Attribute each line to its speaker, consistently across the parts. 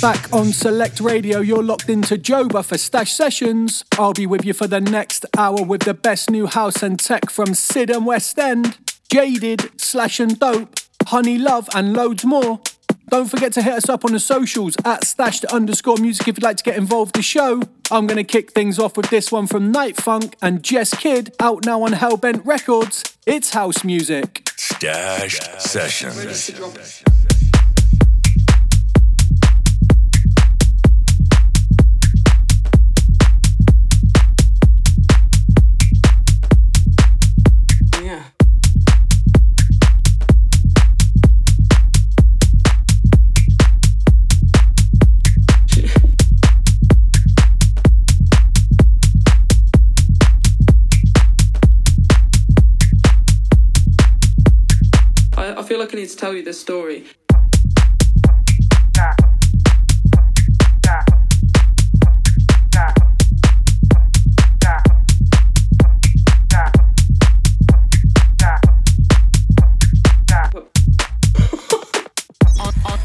Speaker 1: Back on Select Radio, you're locked into Joba for Stash Sessions. I'll be with you for the next hour with the best new house and tech from Sid and West End, Jaded, Slash and Dope, Honey Love, and loads more. Don't forget to hit us up on the socials at stashed underscore music if you'd like to get involved the show. I'm gonna kick things off with this one from Night Funk and Jess Kidd, out now on Hellbent Records. It's house music.
Speaker 2: Stash Sessions.
Speaker 3: I need to tell you this story.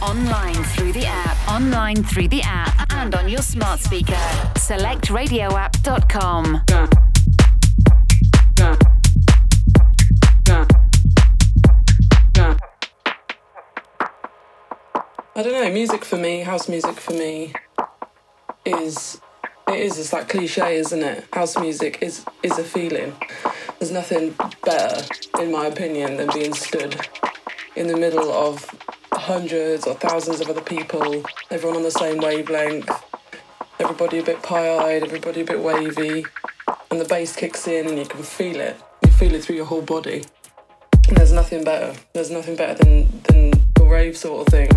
Speaker 4: online through the app, online through the app, and on your smart speaker. SelectRadioApp.com. Yeah.
Speaker 3: I don't know. Music for me, house music for me, is it is. It's like cliche, isn't it? House music is is a feeling. There's nothing better, in my opinion, than being stood in the middle of hundreds or thousands of other people, everyone on the same wavelength, everybody a bit pie-eyed, everybody a bit wavy, and the bass kicks in and you can feel it. You feel it through your whole body. And there's nothing better. There's nothing better than than the rave sort of thing.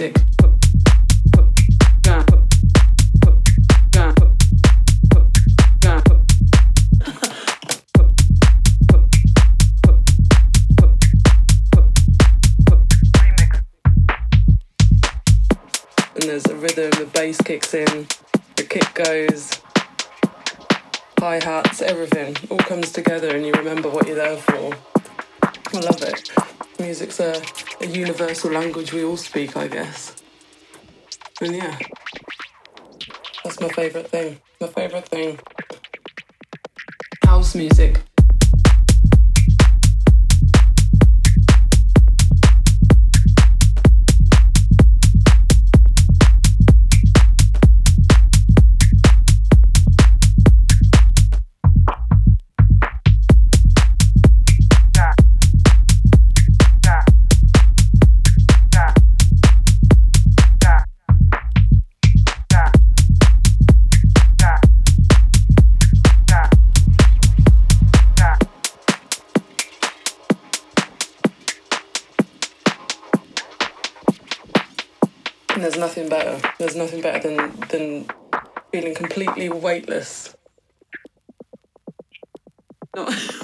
Speaker 3: And there's a rhythm, the bass kicks in, the kick goes, hi hats, everything all comes together and you remember what you're there for. I love it. Music's a, a universal language we all speak, I guess. And yeah, that's my favourite thing. My favourite thing. House music. Than than feeling completely weightless.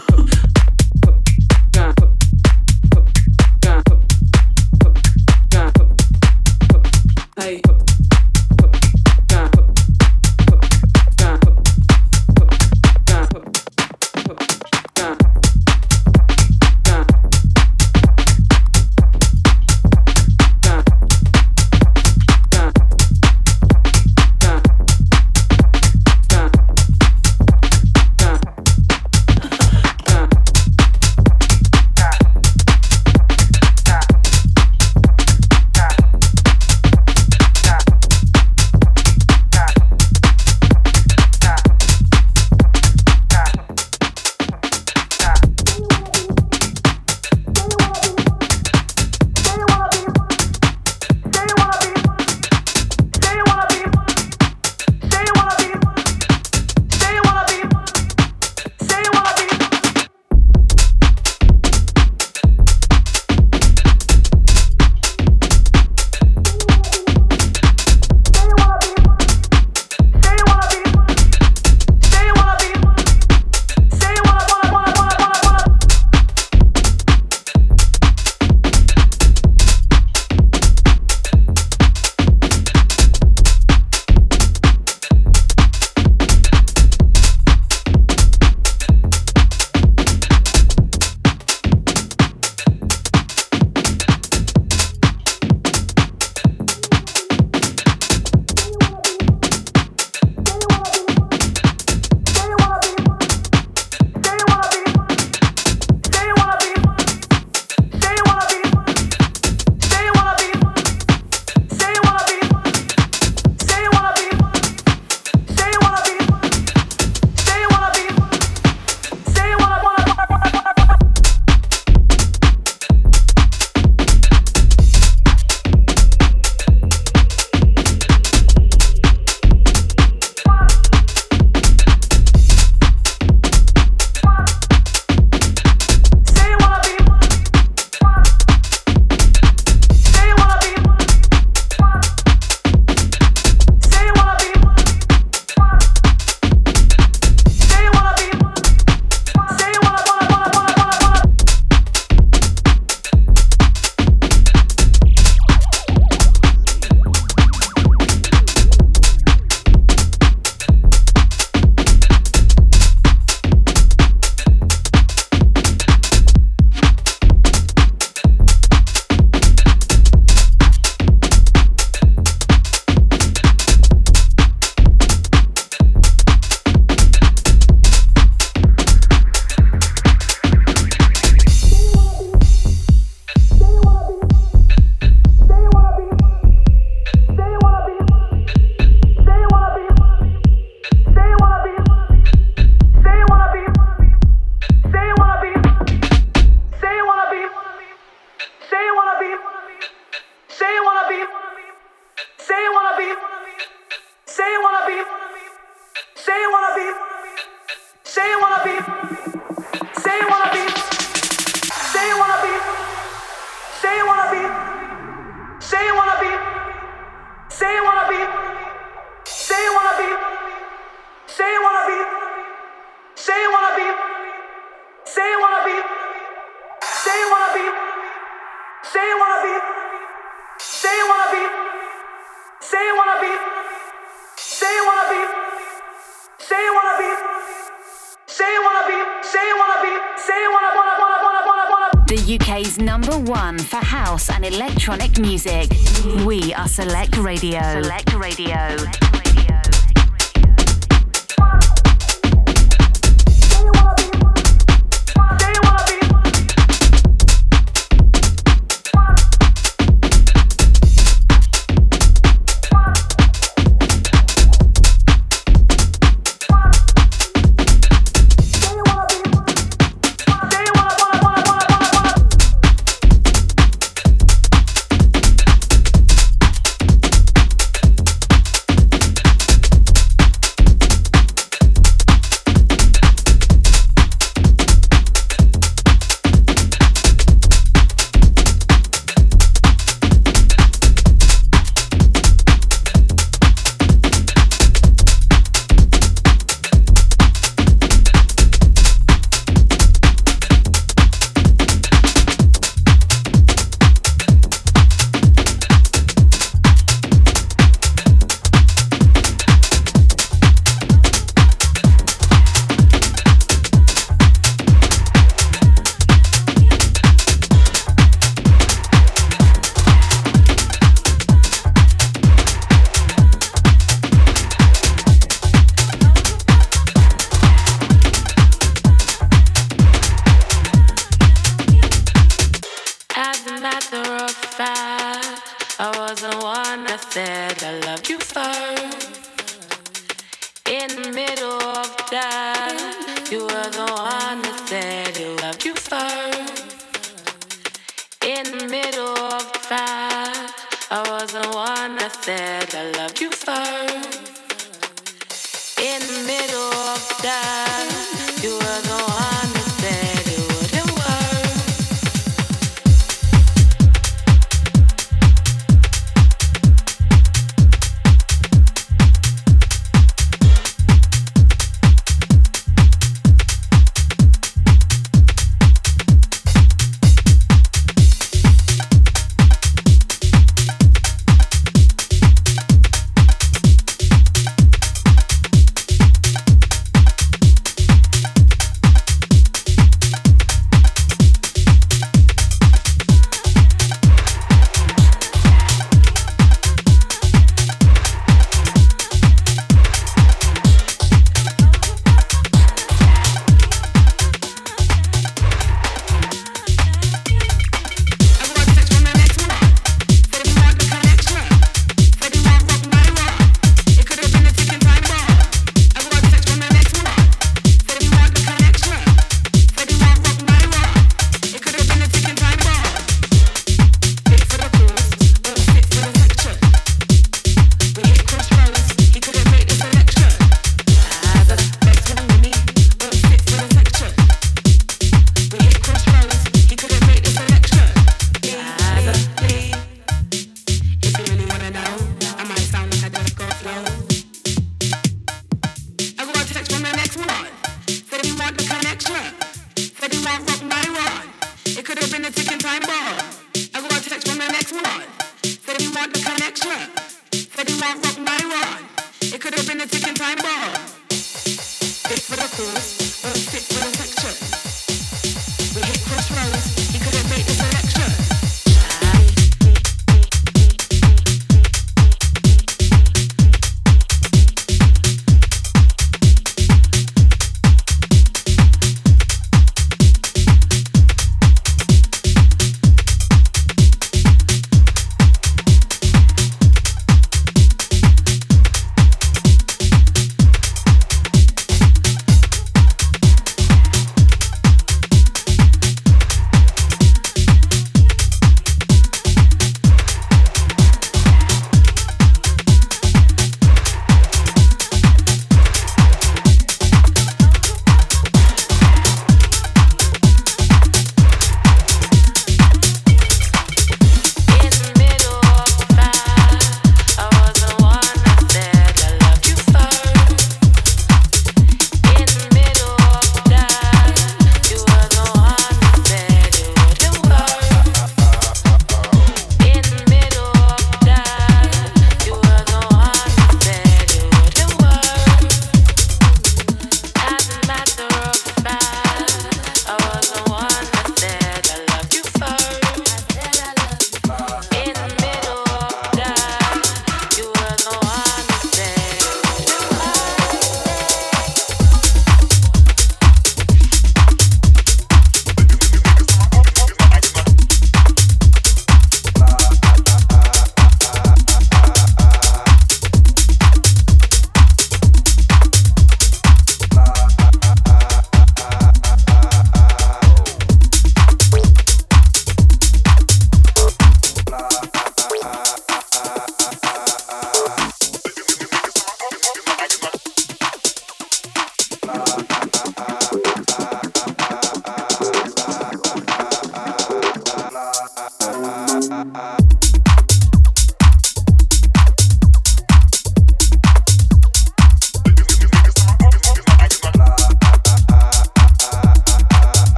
Speaker 3: Say you
Speaker 4: wanna be. Say you wanna be. Say you
Speaker 1: wanna be. Say you wanna be. Say you wanna be. Say you wanna be. Say you wanna be. Say you wanna wanna wanna wanna wanna wanna. The UK's number one for house and electronic music. We are Select Radio. Select Radio. Select Radio. As a matter
Speaker 2: of fact, I was the
Speaker 5: one that said I loved you first. In the middle of that, you were the one that said you loved you first. In the middle of that, I was the one that said I loved you first. In the middle of that, you were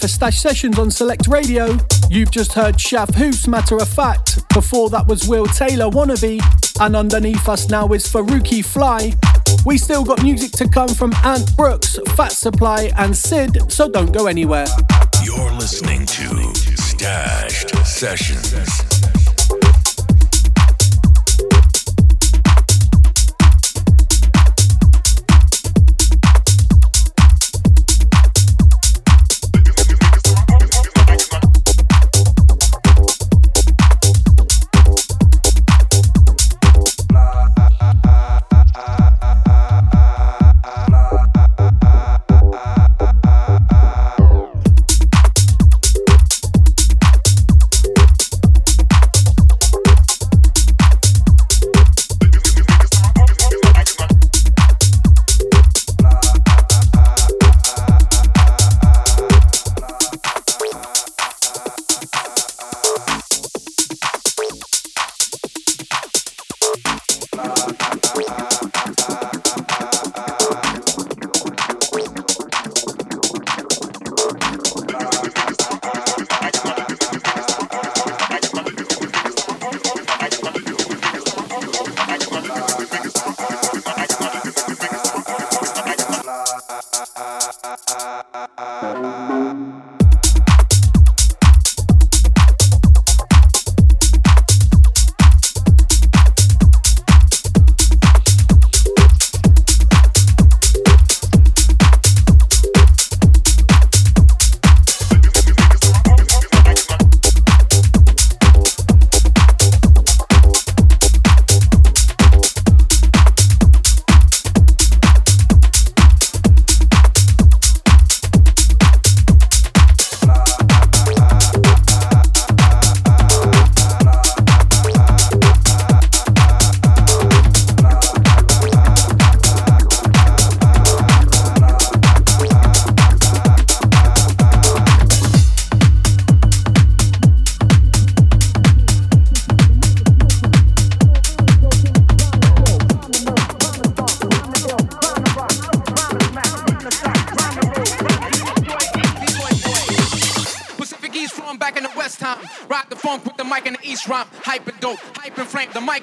Speaker 5: for Stash Sessions on Select Radio. You've just heard Shaf Hoos, matter of fact. Before that was Will Taylor, Wannabe. And underneath us now is Faruqi Fly. We still got music to come from Ant Brooks, Fat Supply, and Sid, so don't go anywhere. You're listening to Stashed
Speaker 6: Sessions.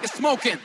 Speaker 6: Smoking.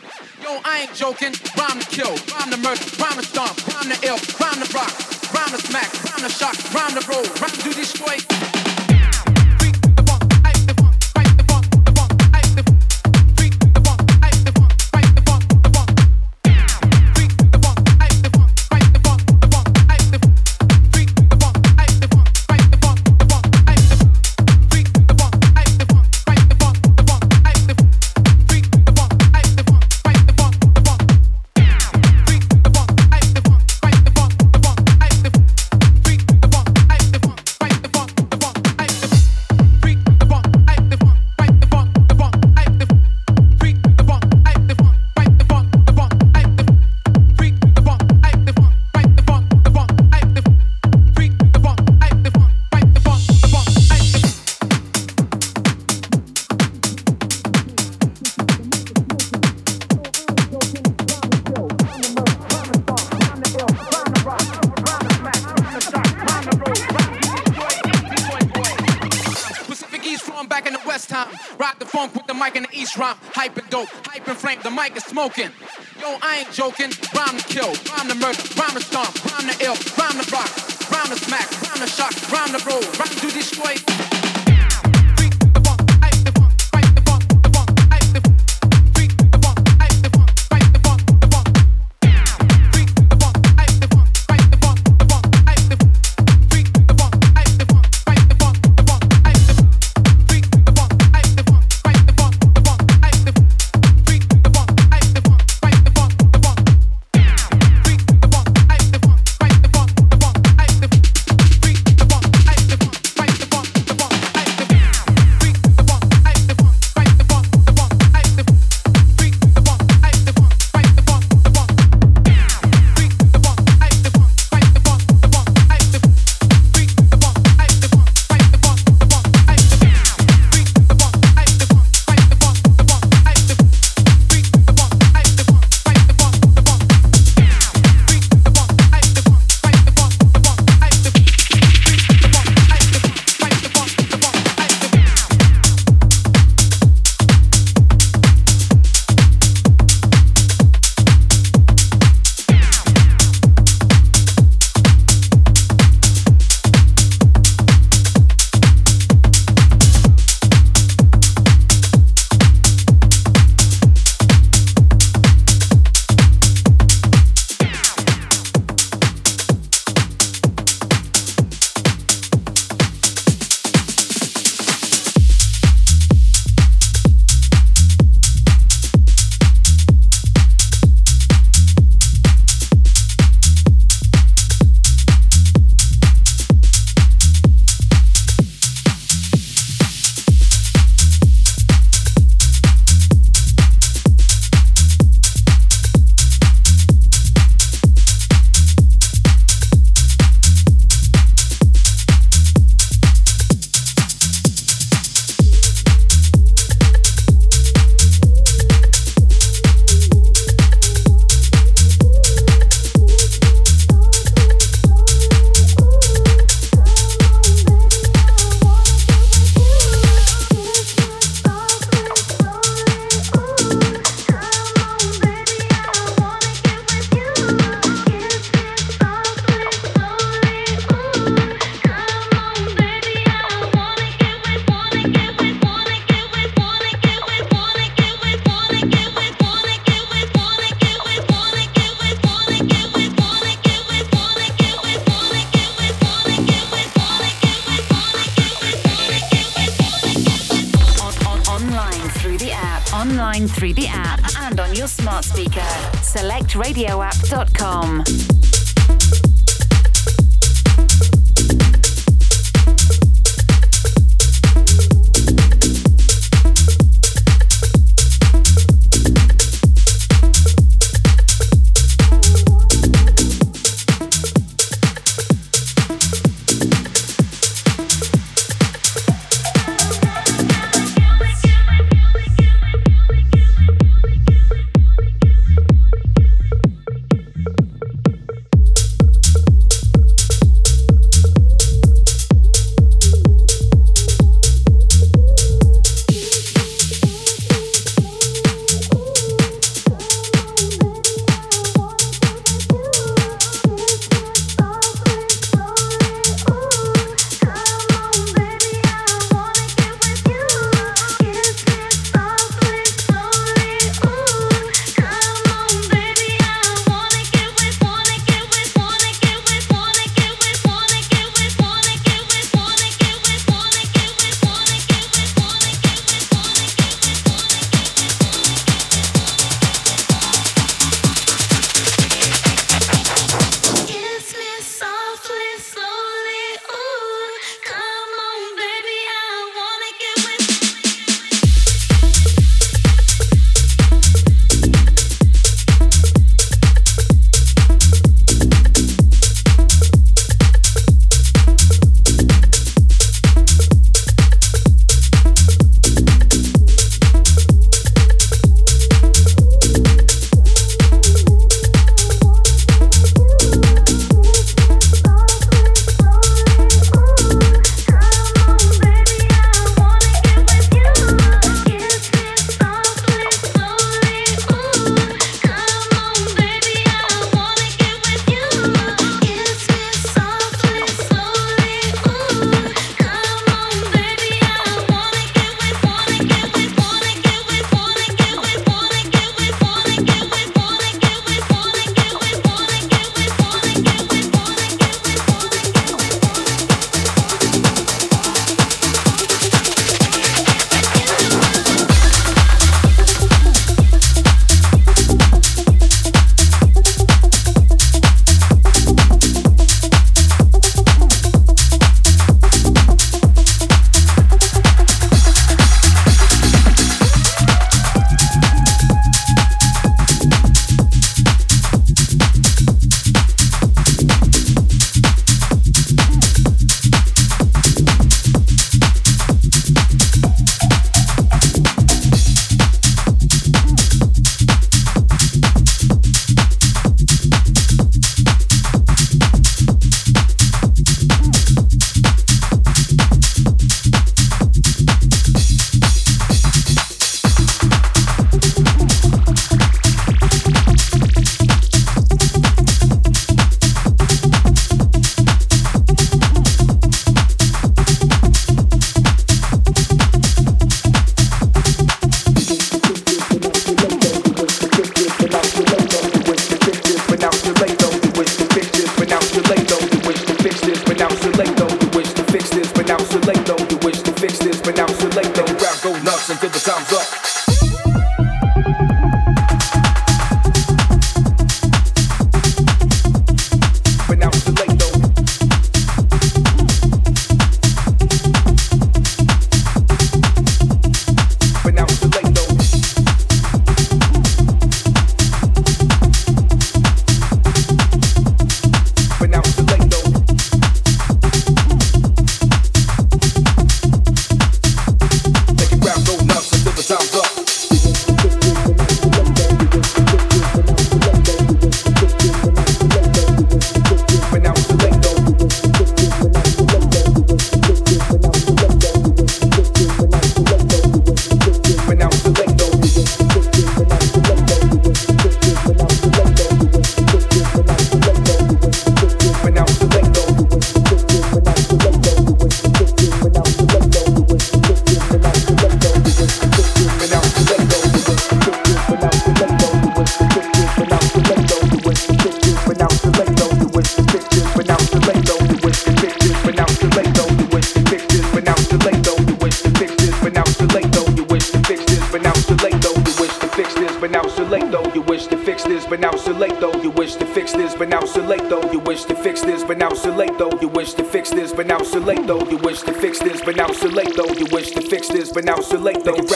Speaker 1: You're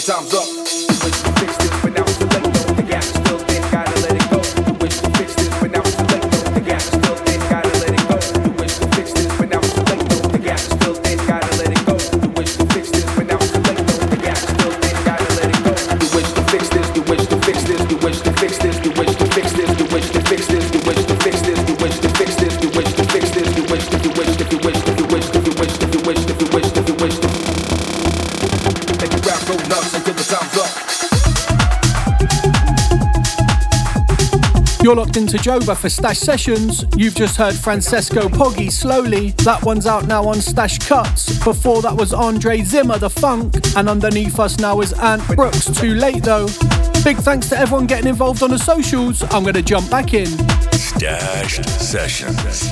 Speaker 1: time's into Joba for Stash Sessions. You've just heard Francesco Poggi slowly. That one's out now on Stash Cuts. Before that was Andre Zimmer, The Funk. And underneath us now is Ant Brooks, Too Late Though. Big thanks to everyone getting involved on the socials. I'm going to jump back in.
Speaker 7: Stashed Sessions.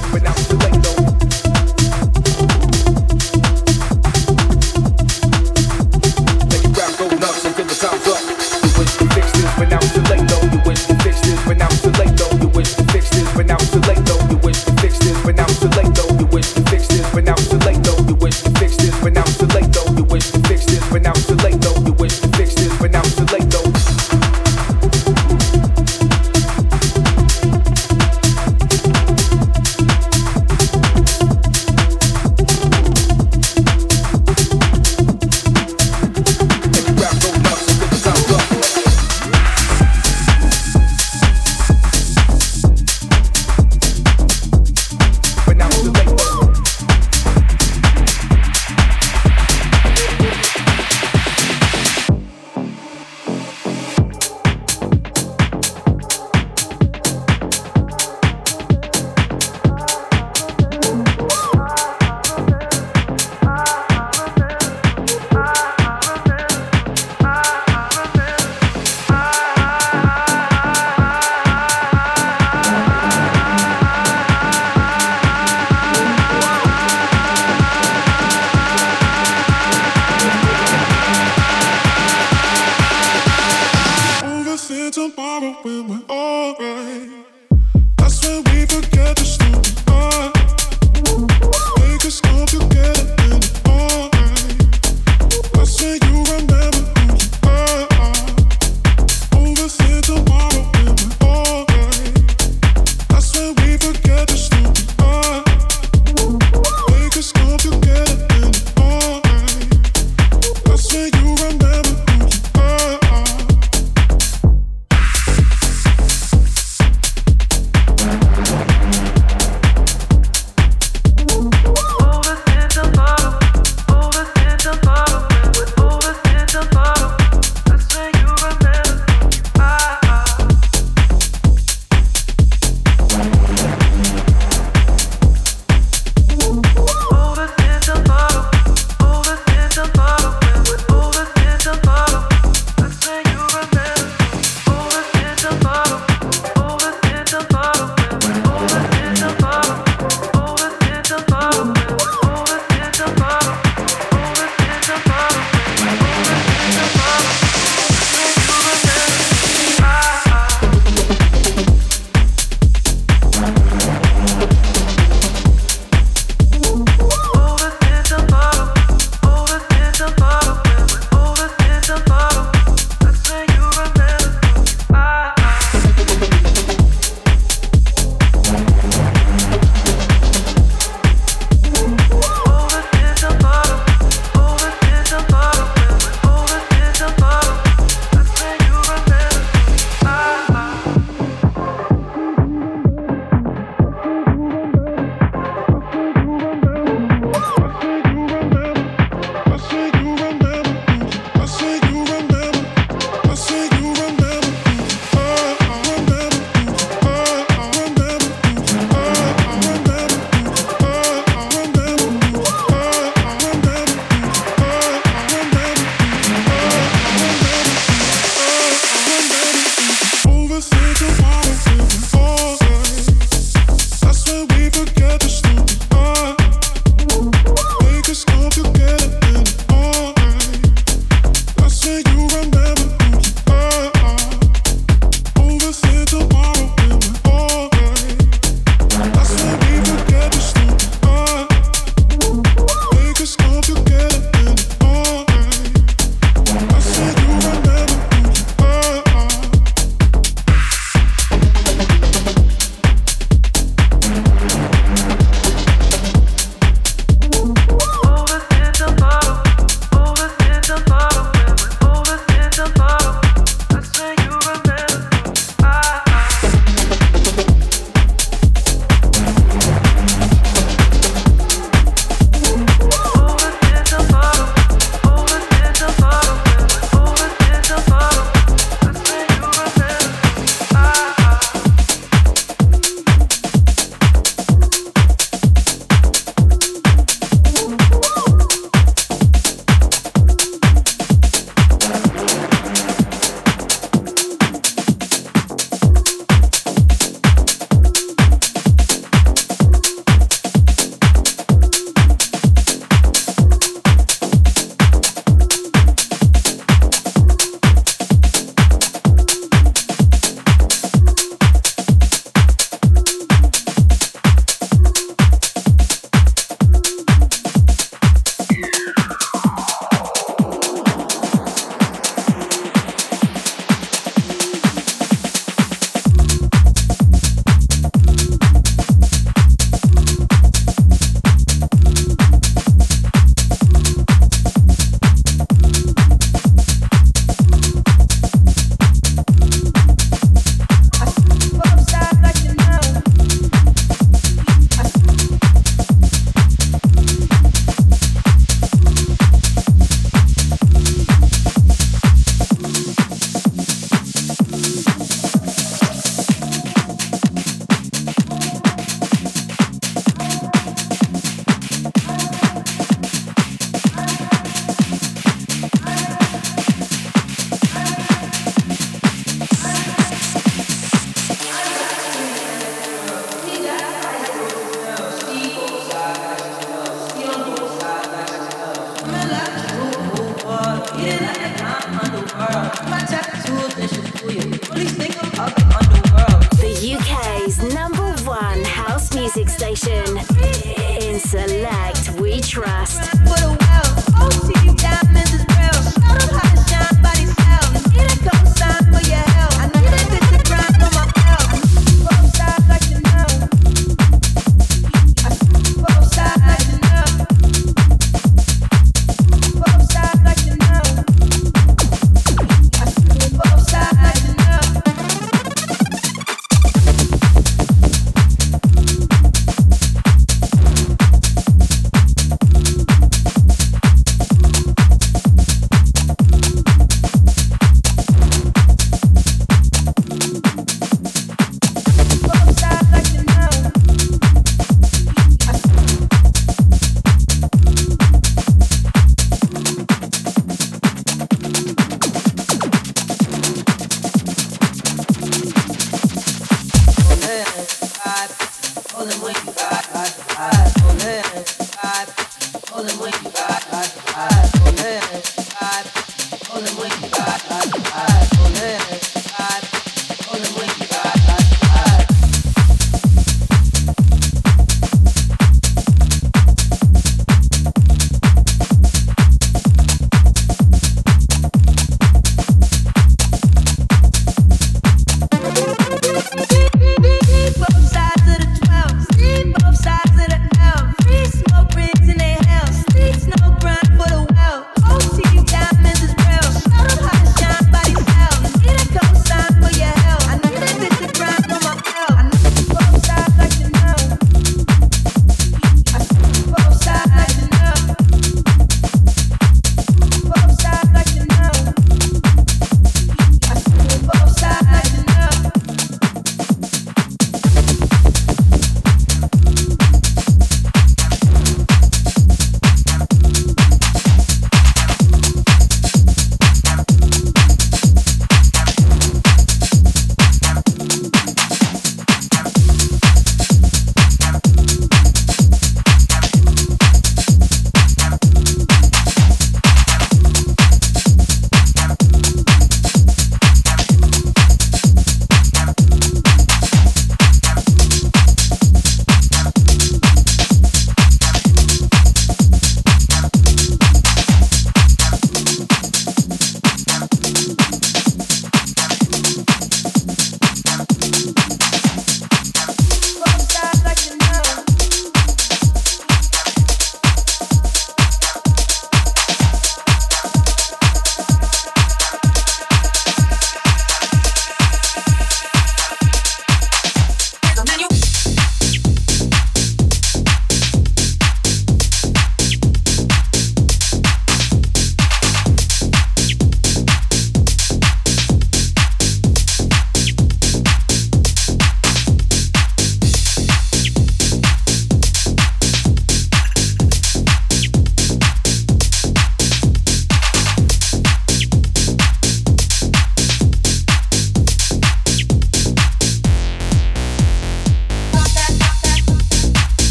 Speaker 7: Selection.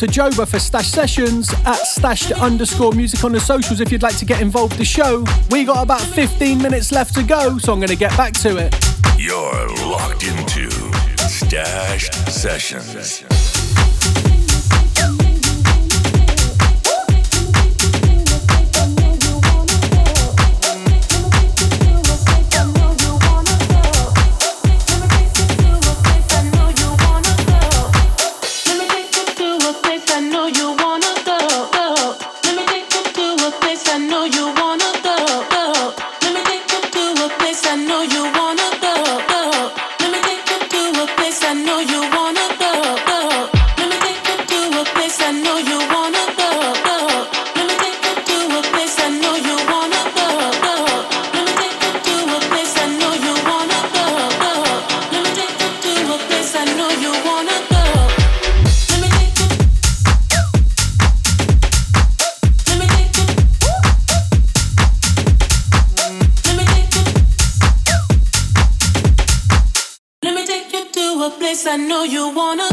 Speaker 1: To Joba for Stash Sessions at stashed underscore music on the socials if you'd like to get involved the show. We got about 15 minutes left to go, so I'm going to get back to it.
Speaker 2: You're locked into Stash Sessions.
Speaker 4: I
Speaker 8: know you wanna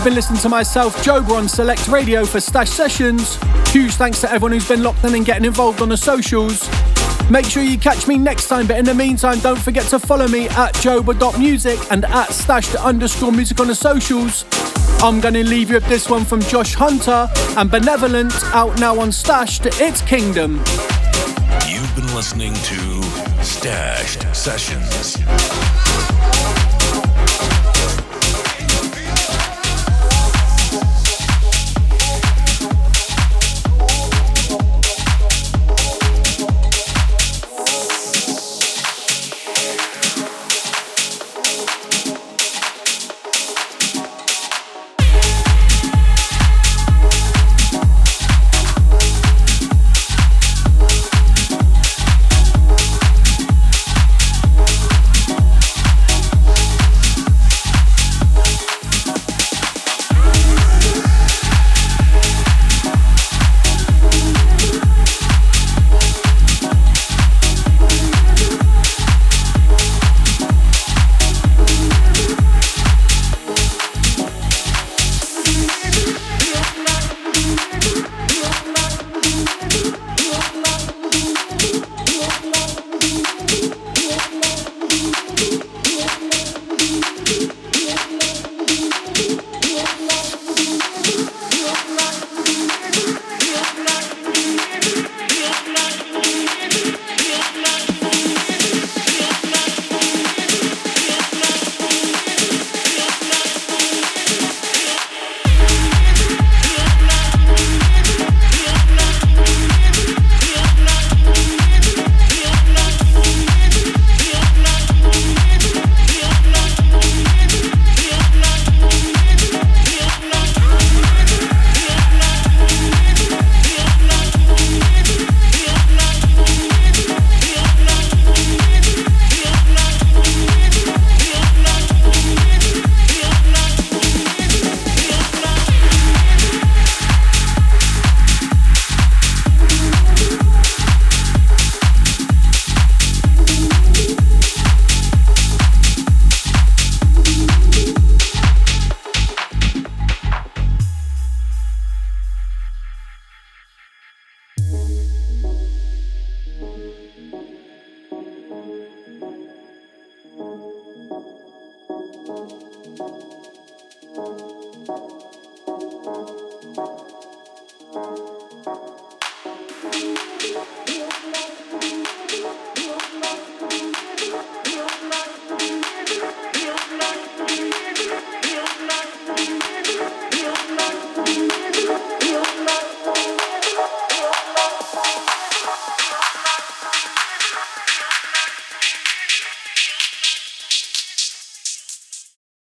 Speaker 1: You've been listening to myself, Joba, on Select Radio for Stash Sessions. Huge thanks to everyone who's been locked in and getting involved on the socials. Make sure you catch me next time, but in the meantime, don't forget to follow me at joba.music and at stashed underscore music on the socials. I'm going to leave you with this one from Josh Hunter and Benevolent out now on Stashed, It's Kingdom.
Speaker 2: You've been listening to Stashed Sessions.